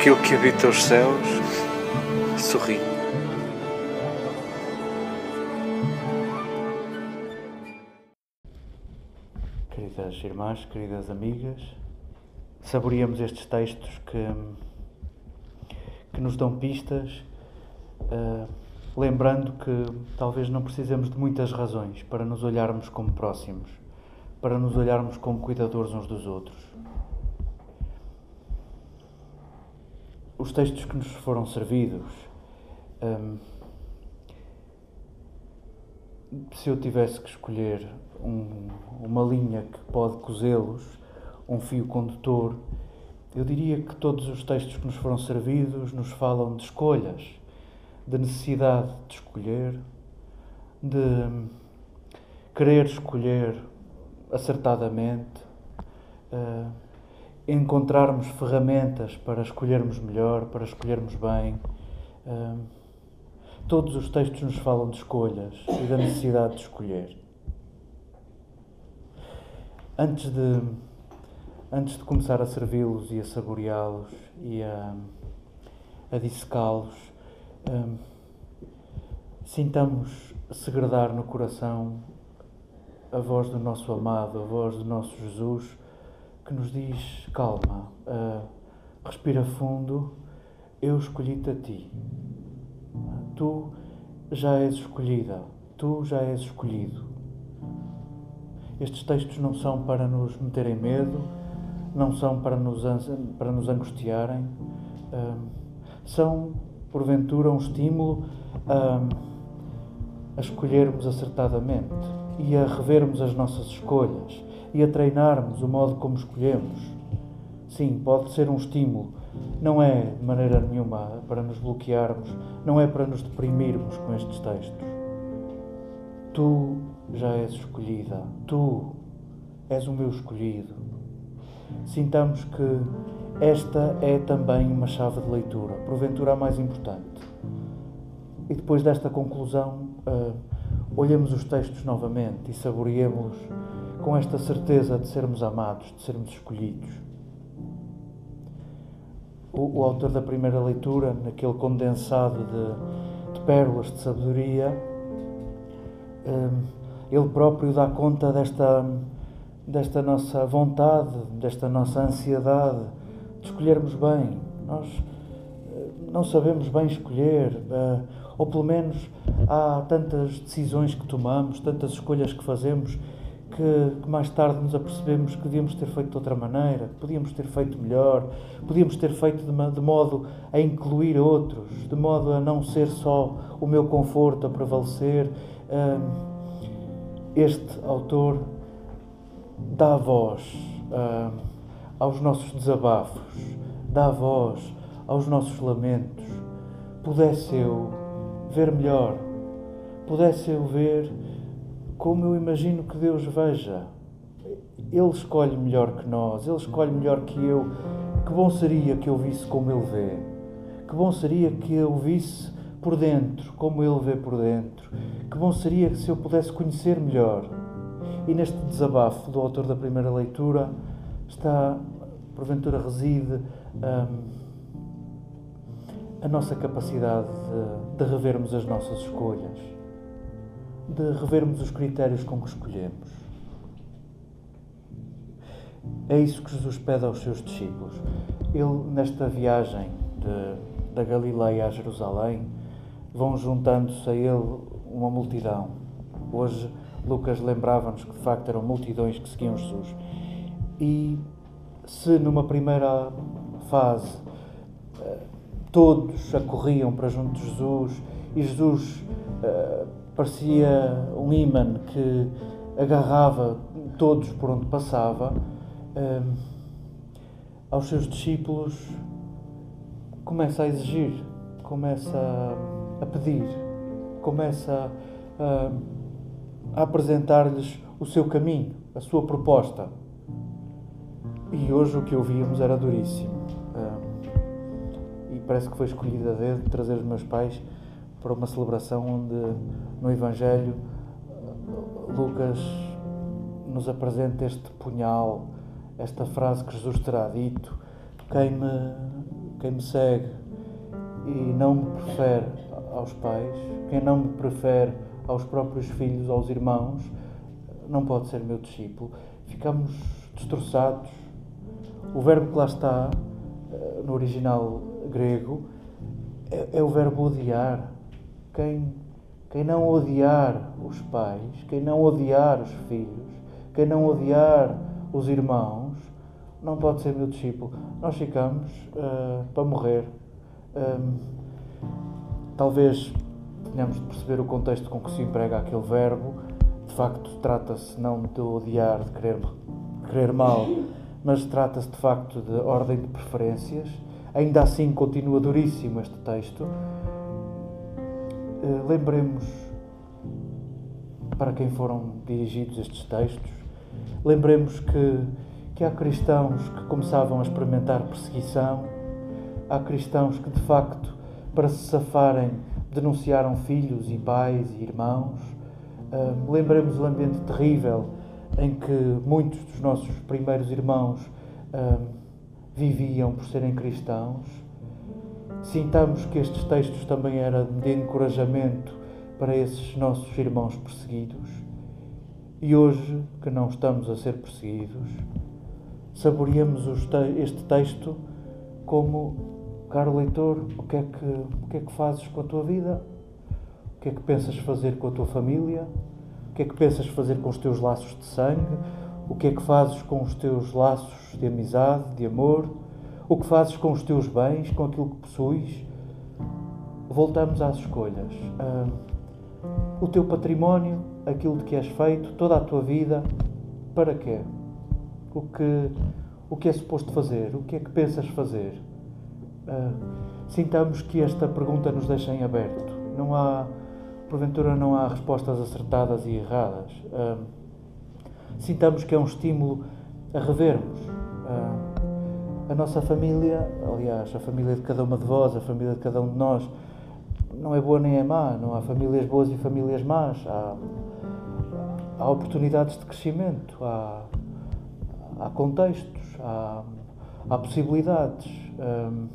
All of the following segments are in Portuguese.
aquilo que habita os céus sorri. Queridas irmãs, queridas amigas, saboreamos estes textos que, que nos dão pistas, uh, lembrando que talvez não precisemos de muitas razões para nos olharmos como próximos, para nos olharmos como cuidadores uns dos outros. Os textos que nos foram servidos, um, se eu tivesse que escolher um, uma linha que pode cozê-los, um fio condutor, eu diria que todos os textos que nos foram servidos nos falam de escolhas, de necessidade de escolher, de querer escolher acertadamente, uh, encontrarmos ferramentas para escolhermos melhor, para escolhermos bem. Uh, todos os textos nos falam de escolhas e da necessidade de escolher. Antes de, antes de começar a servi-los e a saboreá-los e a, a dissecá-los, um, sintamos segredar no coração a voz do nosso amado, a voz do nosso Jesus, que nos diz: calma, uh, respira fundo, eu escolhi-te a ti. Tu já és escolhida, tu já és escolhido. Estes textos não são para nos meterem medo, não são para nos, para nos angustiarem, são, porventura, um estímulo a, a escolhermos acertadamente e a revermos as nossas escolhas e a treinarmos o modo como escolhemos. Sim, pode ser um estímulo, não é de maneira nenhuma para nos bloquearmos, não é para nos deprimirmos com estes textos. Tu já és escolhida, tu és o meu escolhido. Sintamos que esta é também uma chave de leitura, porventura a mais importante. E depois desta conclusão, uh, olhemos os textos novamente e saboreemos com esta certeza de sermos amados, de sermos escolhidos. O, o autor da primeira leitura, naquele condensado de, de pérolas de sabedoria, uh, ele próprio dá conta desta, desta nossa vontade, desta nossa ansiedade de escolhermos bem. Nós eh, não sabemos bem escolher, eh, ou pelo menos há tantas decisões que tomamos, tantas escolhas que fazemos, que, que, mais tarde nos apercebemos que devíamos ter feito de outra maneira, que podíamos ter feito melhor, podíamos ter feito de, de, modo a incluir outros, de modo a não ser só o meu conforto a prevalecer. Uh, este autor dá voz uh, aos nossos desabafos, dá voz aos nossos lamentos. Pudesse eu ver melhor, pudesse eu ver como eu imagino que Deus veja. Ele escolhe melhor que nós, ele escolhe melhor que eu. Que bom seria que eu visse como ele vê. Que bom seria que eu visse por dentro, como ele vê por dentro. Que bom seria se eu pudesse conhecer melhor. E neste desabafo do autor da primeira leitura está, porventura, reside hum, a nossa capacidade de, de revermos as nossas escolhas, de revermos os critérios com que escolhemos. É isso que Jesus pede aos seus discípulos. Ele, nesta viagem de, da Galileia a Jerusalém, vão juntando-se a ele uma multidão. Hoje, Lucas lembrava-nos que de facto eram multidões que seguiam Jesus. E se numa primeira fase eh, todos acorriam para junto de Jesus e Jesus uh, parecia um imã que agarrava todos por onde passava, uh, aos seus discípulos começa a exigir, começa a pedir, começa a, a apresentar-lhes o seu caminho, a sua proposta. E hoje o que ouvíamos era duríssimo. e parece que foi escolhida a dedo trazer os meus pais para uma celebração onde no Evangelho Lucas nos apresenta este punhal, esta frase que Jesus terá dito: quem me, quem me segue e não me prefere aos pais, quem não me prefere aos próprios filhos, aos irmãos, não pode ser meu discípulo. Ficamos destroçados. O verbo que lá está, eh, no original grego, é, é o verbo odiar. Quem, quem não odiar os pais, quem não odiar os filhos, quem não odiar os irmãos, não pode ser meu discípulo. Nós ficamos uh, para morrer. Um, talvez tenhamos de perceber o contexto com que se emprega aquele verbo. De facto, trata-se não de odiar, de querer, de querer mal, mas trata-se de facto de ordem de preferências. Ainda assim, continua duríssimo este texto. Uh, lembremos para quem foram dirigidos estes textos, lembremos que que há cristãos que começavam a experimentar perseguição, há cristãos que de facto, para se safarem, denunciaram filhos e pais e irmãos. Uh, lembremos o ambiente terrível em que muitos dos nossos primeiros irmãos uh, viviam por serem cristãos. Sintamos que estes textos também eram de encorajamento para esses nossos irmãos perseguidos. E hoje, que não estamos a ser perseguidos, saboreamos este texto como, caro leitor, o que, é que, o que é que fazes com a tua vida? O que é que pensas fazer com a tua família? O que é que pensas fazer com os teus laços de sangue? O que é que fazes com os teus laços de amizade, de amor? O que fazes com os teus bens, com aquilo que possuis? Voltamos às escolhas. Ah, o teu património, aquilo de que és feito, toda a tua vida, para quê? o que, o que é suposto fazer, o que é que pensas fazer. Uh, sintamos que esta pergunta nos deixa em aberto. Não há, porventura, não há respostas acertadas e erradas. Uh, sintamos que é um estímulo a revermos. Uh, a nossa família, aliás, a família de cada uma de vós, a família de cada um de nós, não é boa nem é má. Não há famílias boas e famílias más. Há, há oportunidades de crescimento, há há contextos, há, há possibilidades. Hum,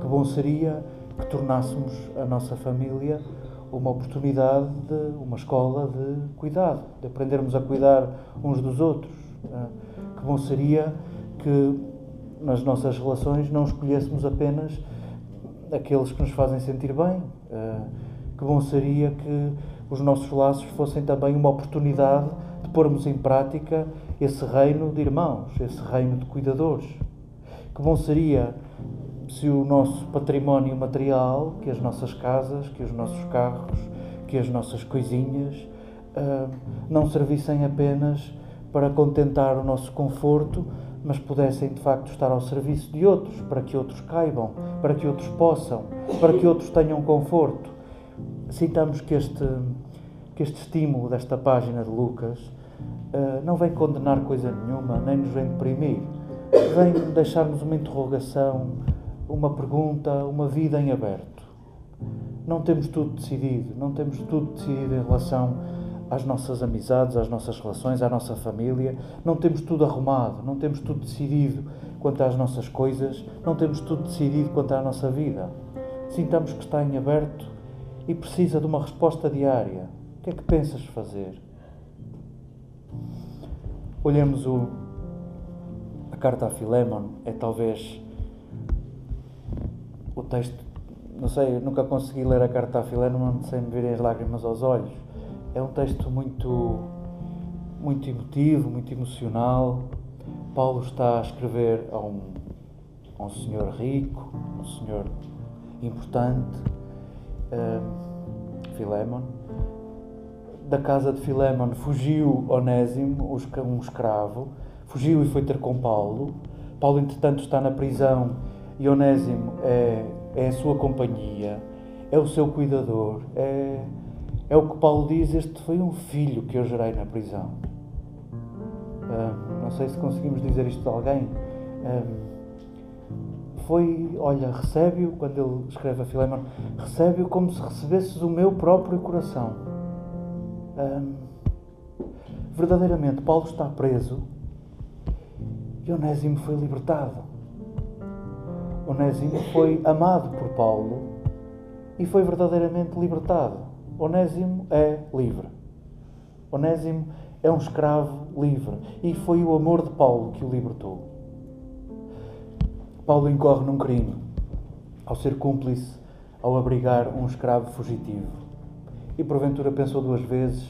que bom seria que tornássemos a nossa família uma oportunidade de uma escola de cuidado, de aprendermos a cuidar uns dos outros. Hum, que bom seria que nas nossas relações não escolhêssemos apenas aqueles que nos fazem sentir bem. Hum, que bom seria que os nossos laços fossem também uma oportunidade de pormos em prática esse reino de irmãos, esse reino de cuidadores. Que bom seria se o nosso património material, que as nossas casas, que os nossos carros, que as nossas coisinhas, ah, não servissem apenas para contentar o nosso conforto, mas pudessem de facto estar ao serviço de outros, para que outros caibam, para que outros possam, para que outros tenham conforto. Sintamos que este, que este estímulo desta página de Lucas uh, não vem condenar coisa nenhuma, nem nos vem deprimir. Vem deixar-nos uma interrogação, uma pergunta, uma vida em aberto. Não temos tudo decidido, não temos tudo decidido em relação às nossas amizades, às nossas relações, à nossa família. Não temos tudo arrumado, não temos tudo decidido quanto às nossas coisas, não temos tudo decidido quanto à nossa vida. Sintamos que está em aberto e precisa de uma resposta diária. O que é que pensas fazer? Olhemos o, a carta a Filemon, é talvez o texto, não sei, nunca consegui ler a carta a Filemon sem me virem as lágrimas aos olhos. É um texto muito, muito emotivo, muito emocional. Paulo está a escrever a um, a um senhor rico, um senhor importante, um, Filemon, da casa de Filémon fugiu Onésimo, um escravo, fugiu e foi ter com Paulo. Paulo, entretanto, está na prisão e Onésimo é, é a sua companhia, é o seu cuidador, é, é o que Paulo diz: Este foi um filho que eu gerei na prisão. não sei se conseguimos dizer isto de alguém. foi, olha, recebe-o, quando ele escreve a Filémon, recebe-o como se recebesses o meu próprio coração verdadeiramente, Paulo está preso e Onésimo foi libertado. Onésimo foi amado por Paulo e foi verdadeiramente libertado. Onésimo é livre. Onésimo é um escravo livre e foi o amor de Paulo que o libertou. Paulo incorre num crime ao ser cúmplice ao abrigar um escravo fugitivo. E porventura pensou duas vezes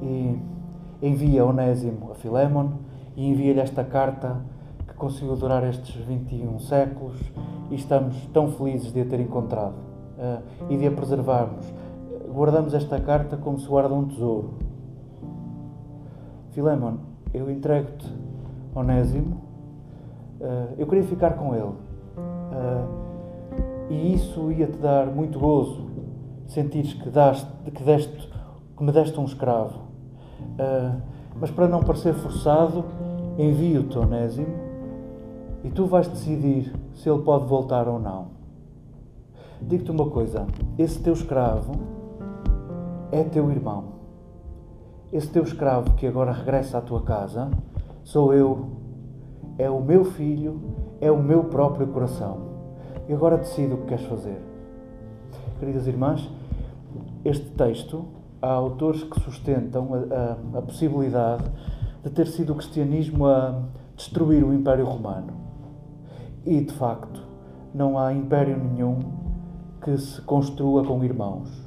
e envia Onésimo a Filémon e envia-lhe esta carta que conseguiu durar estes 21 séculos e estamos tão felizes de a ter encontrado uh, e de a preservarmos. Guardamos esta carta como se guarda um tesouro. Filémon, eu entrego-te Onésimo, uh, eu queria ficar com ele. Uh, e isso ia-te dar muito gozo, sentires que, daste, que, deste, que me deste um escravo. Uh, mas para não parecer forçado, envio-te Onésimo e tu vais decidir se ele pode voltar ou não. Digo-te uma coisa: esse teu escravo é teu irmão. Esse teu escravo que agora regressa à tua casa sou eu, é o meu filho, é o meu próprio coração. E agora decide o que queres fazer. Queridas irmãs, este texto, há autores que sustentam a, a, a possibilidade de ter sido o cristianismo a destruir o Império Romano. E, de facto, não há império nenhum que se construa com irmãos.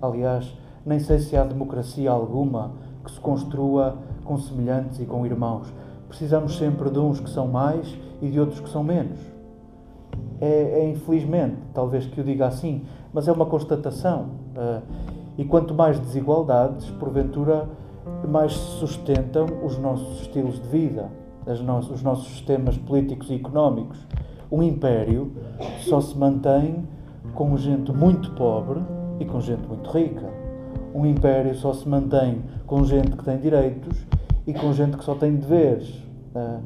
Aliás, nem sei se há democracia alguma que se construa com semelhantes e com irmãos. Precisamos sempre de uns que são mais e de outros que são menos é, é, infelizmente, talvez que o diga assim, mas é uma constatação. Uh, e quanto mais desigualdades, porventura, mais se sustentam os nossos estilos de vida, os nossos sistemas políticos e económicos. Um império só se mantém com gente muito pobre e com gente muito rica. Um império só se mantém com gente que tem direitos e com gente que só tem deveres. Uh,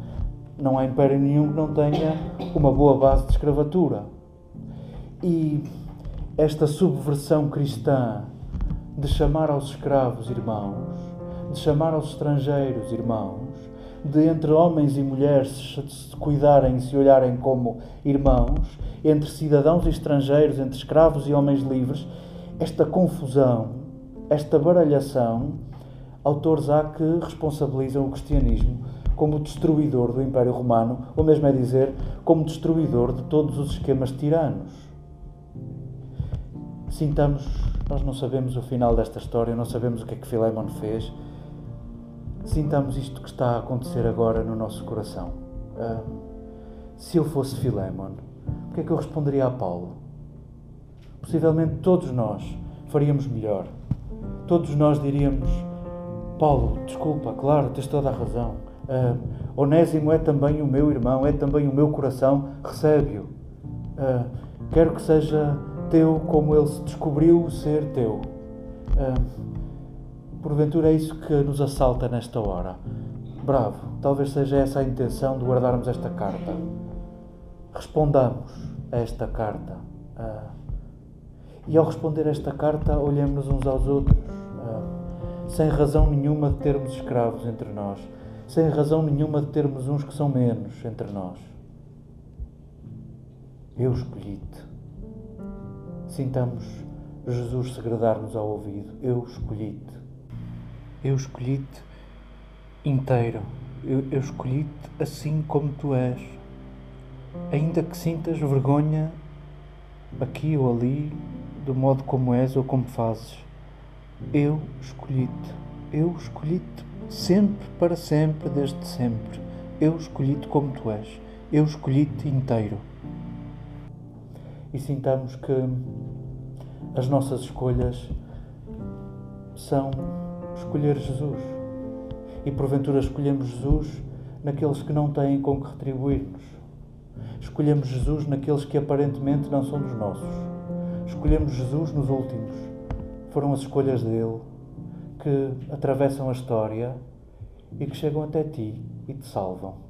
não há império nenhum que não tenha uma boa base de escravatura. E esta subversão cristã de chamar aos escravos irmãos, de chamar aos estrangeiros irmãos, de entre homens e mulheres se cuidarem e se olharem como irmãos, entre cidadãos e estrangeiros, entre escravos e homens livres, esta confusão, esta baralhação, autores há que responsabilizam o cristianismo como destruidor do Império Romano, ou mesmo é dizer, como destruidor de todos os esquemas tiranos. Sintamos, nós não sabemos o final desta história, não sabemos o que é que Filemon fez. Sintamos isto que está a acontecer agora no nosso coração. Uh, se eu fosse Filemon, o que é que eu responderia a Paulo? Possivelmente todos nós faríamos melhor. Todos nós diríamos: Paulo, desculpa, claro, tens toda a razão Uh, Onésimo é também o meu irmão, é também o meu coração, recebe-o. Uh, quero que seja teu como ele se descobriu ser teu. Uh, porventura é isso que nos assalta nesta hora. Bravo, talvez seja essa a intenção de guardarmos esta carta. Respondamos a esta carta. Uh, e ao responder esta carta, olhemos uns aos outros, uh, sem razão nenhuma de termos escravos entre nós sem razão nenhuma de termos uns que são menos entre nós. Eu escolhi-te. Sintamos Jesus segredar-nos ao ouvido. Eu escolhi-te. Eu escolhi-te inteiro. Eu, eu escolhi-te assim como tu és. Ainda que sintas vergonha aqui ou ali, do modo como és ou como fazes. Eu escolhi-te. Eu escolhi-te sempre para sempre, desde sempre. Eu escolhi-te como tu és. Eu escolhi-te inteiro. E sintamos que as nossas escolhas são escolher Jesus. E porventura escolhemos Jesus naqueles que não têm com que retribuir-nos. Escolhemos Jesus naqueles que aparentemente não são dos nossos. Escolhemos Jesus nos últimos. Foram as escolhas dele que atravessam a história e que chegam até ti e te salvam.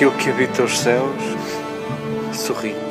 Aquele que habita os céus sorri.